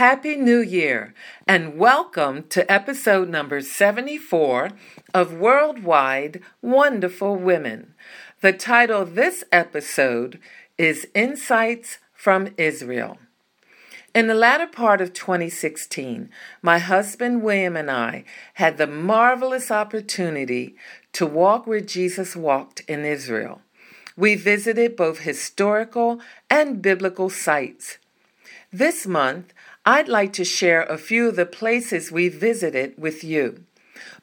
Happy New Year and welcome to episode number 74 of Worldwide Wonderful Women. The title of this episode is Insights from Israel. In the latter part of 2016, my husband William and I had the marvelous opportunity to walk where Jesus walked in Israel. We visited both historical and biblical sites. This month, I'd like to share a few of the places we visited with you.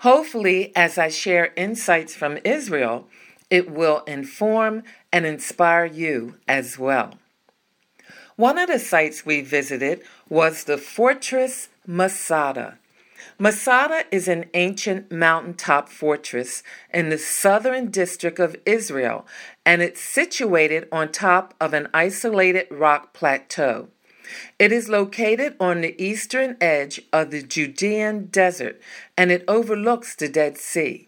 Hopefully, as I share insights from Israel, it will inform and inspire you as well. One of the sites we visited was the Fortress Masada. Masada is an ancient mountaintop fortress in the southern district of Israel, and it's situated on top of an isolated rock plateau. It is located on the eastern edge of the Judean desert and it overlooks the Dead Sea.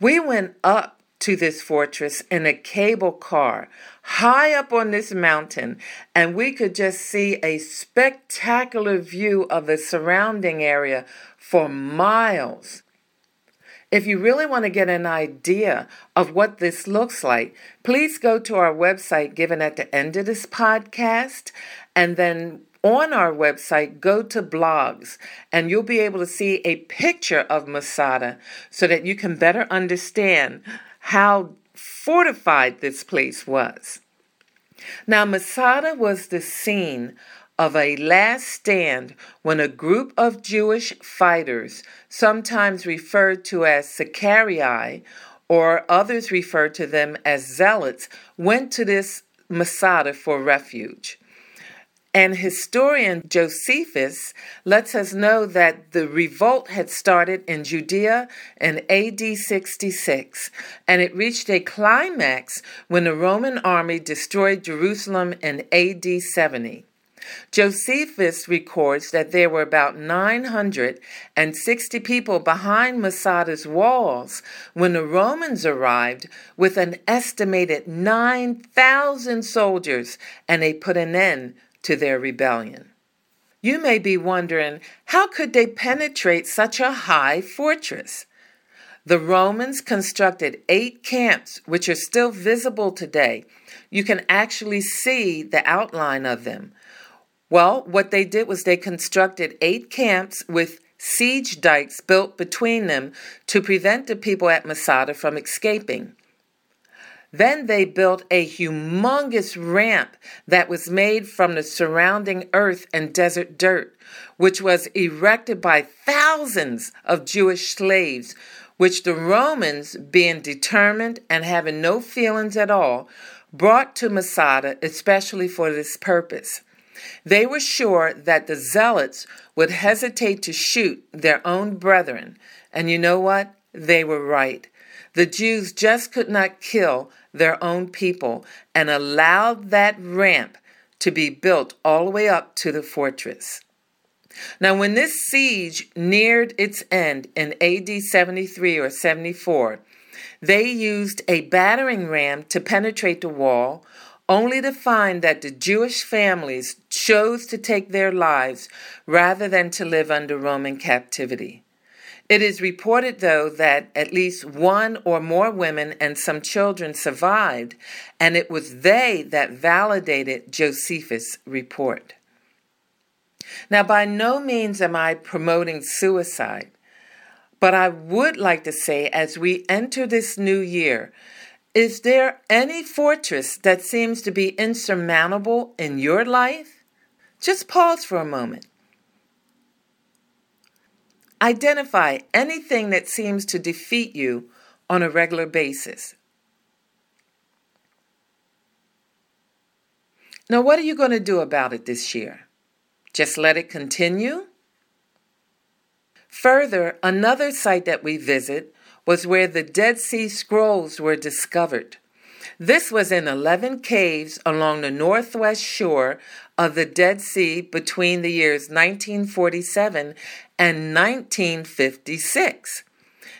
We went up to this fortress in a cable car high up on this mountain, and we could just see a spectacular view of the surrounding area for miles. If you really want to get an idea of what this looks like, please go to our website given at the end of this podcast and then on our website, go to blogs, and you'll be able to see a picture of Masada so that you can better understand how fortified this place was. Now, Masada was the scene of a last stand when a group of Jewish fighters, sometimes referred to as Sicarii, or others referred to them as zealots, went to this Masada for refuge. And historian Josephus lets us know that the revolt had started in Judea in AD 66, and it reached a climax when the Roman army destroyed Jerusalem in AD 70. Josephus records that there were about 960 people behind Masada's walls when the Romans arrived with an estimated 9,000 soldiers and they put an end to their rebellion. You may be wondering how could they penetrate such a high fortress? The Romans constructed eight camps, which are still visible today. You can actually see the outline of them. Well, what they did was they constructed eight camps with siege dikes built between them to prevent the people at Masada from escaping. Then they built a humongous ramp that was made from the surrounding earth and desert dirt, which was erected by thousands of Jewish slaves, which the Romans, being determined and having no feelings at all, brought to Masada especially for this purpose. They were sure that the zealots would hesitate to shoot their own brethren. And you know what? They were right. The Jews just could not kill their own people and allowed that ramp to be built all the way up to the fortress. Now, when this siege neared its end in AD 73 or 74, they used a battering ram to penetrate the wall, only to find that the Jewish families chose to take their lives rather than to live under Roman captivity. It is reported, though, that at least one or more women and some children survived, and it was they that validated Josephus' report. Now, by no means am I promoting suicide, But I would like to say, as we enter this new year, is there any fortress that seems to be insurmountable in your life? Just pause for a moment. Identify anything that seems to defeat you on a regular basis. Now, what are you going to do about it this year? Just let it continue? Further, another site that we visit was where the Dead Sea Scrolls were discovered. This was in 11 caves along the northwest shore of the Dead Sea between the years 1947 and 1956.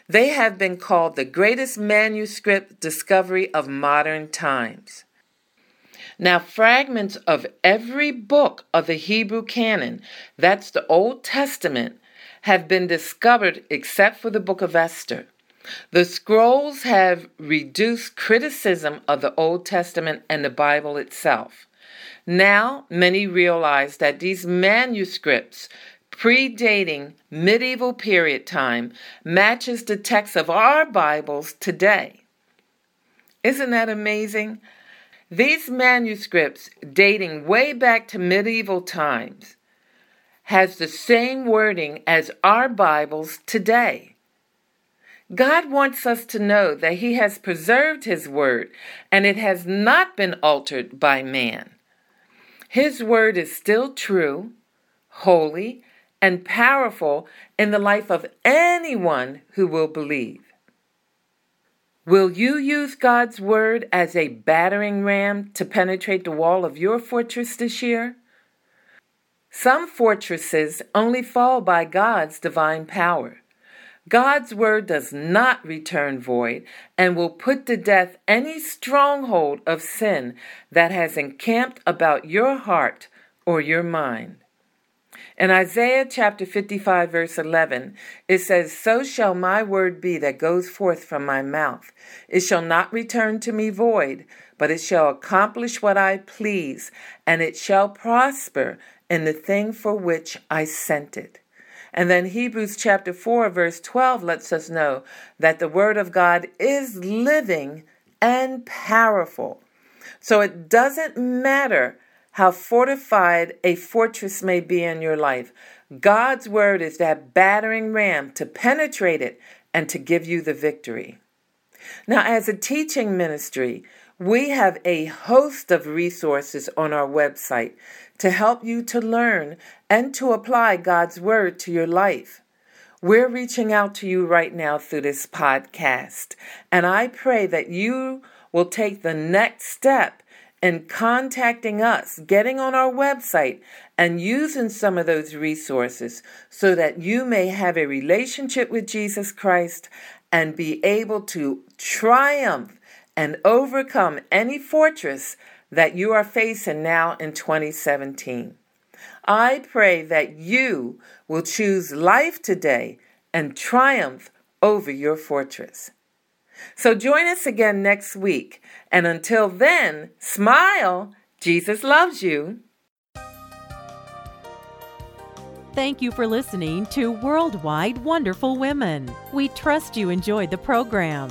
They have been called the greatest manuscript discovery of modern times. Now, fragments of every book of the Hebrew canon, that's the Old Testament, have been discovered except for the book of Esther. The scrolls have reduced criticism of the Old Testament and the Bible itself. Now, many realize that these manuscripts predating medieval period time matches the text of our Bibles today. Isn't that amazing? These manuscripts dating way back to medieval times has the same wording as our Bibles today. God wants us to know that He has preserved His Word and it has not been altered by man. His Word is still true, holy, and powerful in the life of anyone who will believe. Will you use God's Word as a battering ram to penetrate the wall of your fortress this year? Some fortresses only fall by God's divine power. God's word does not return void and will put to death any stronghold of sin that has encamped about your heart or your mind. In Isaiah chapter 55, verse 11, it says, So shall my word be that goes forth from my mouth. It shall not return to me void, but it shall accomplish what I please, and it shall prosper in the thing for which I sent it. And then Hebrews chapter 4, verse 12 lets us know that the Word of God is living and powerful. So it doesn't matter how fortified a fortress may be in your life. God's Word is that battering ram to penetrate it and to give you the victory. Now, as a teaching ministry, we have a host of resources on our website to help you to learn and to apply God's Word to your life. We're reaching out to you right now through this podcast, and I pray that you will take the next step in contacting us, getting on our website, and using some of those resources so that you may have a relationship with Jesus Christ and be able to triumph and overcome any fortress that you are facing now in 2017. I pray that you will choose life today and triumph over your fortress. So join us again next week. And until then, smile. Jesus loves you. Thank you for listening to Worldwide Wonderful Women. We trust you enjoyed the program.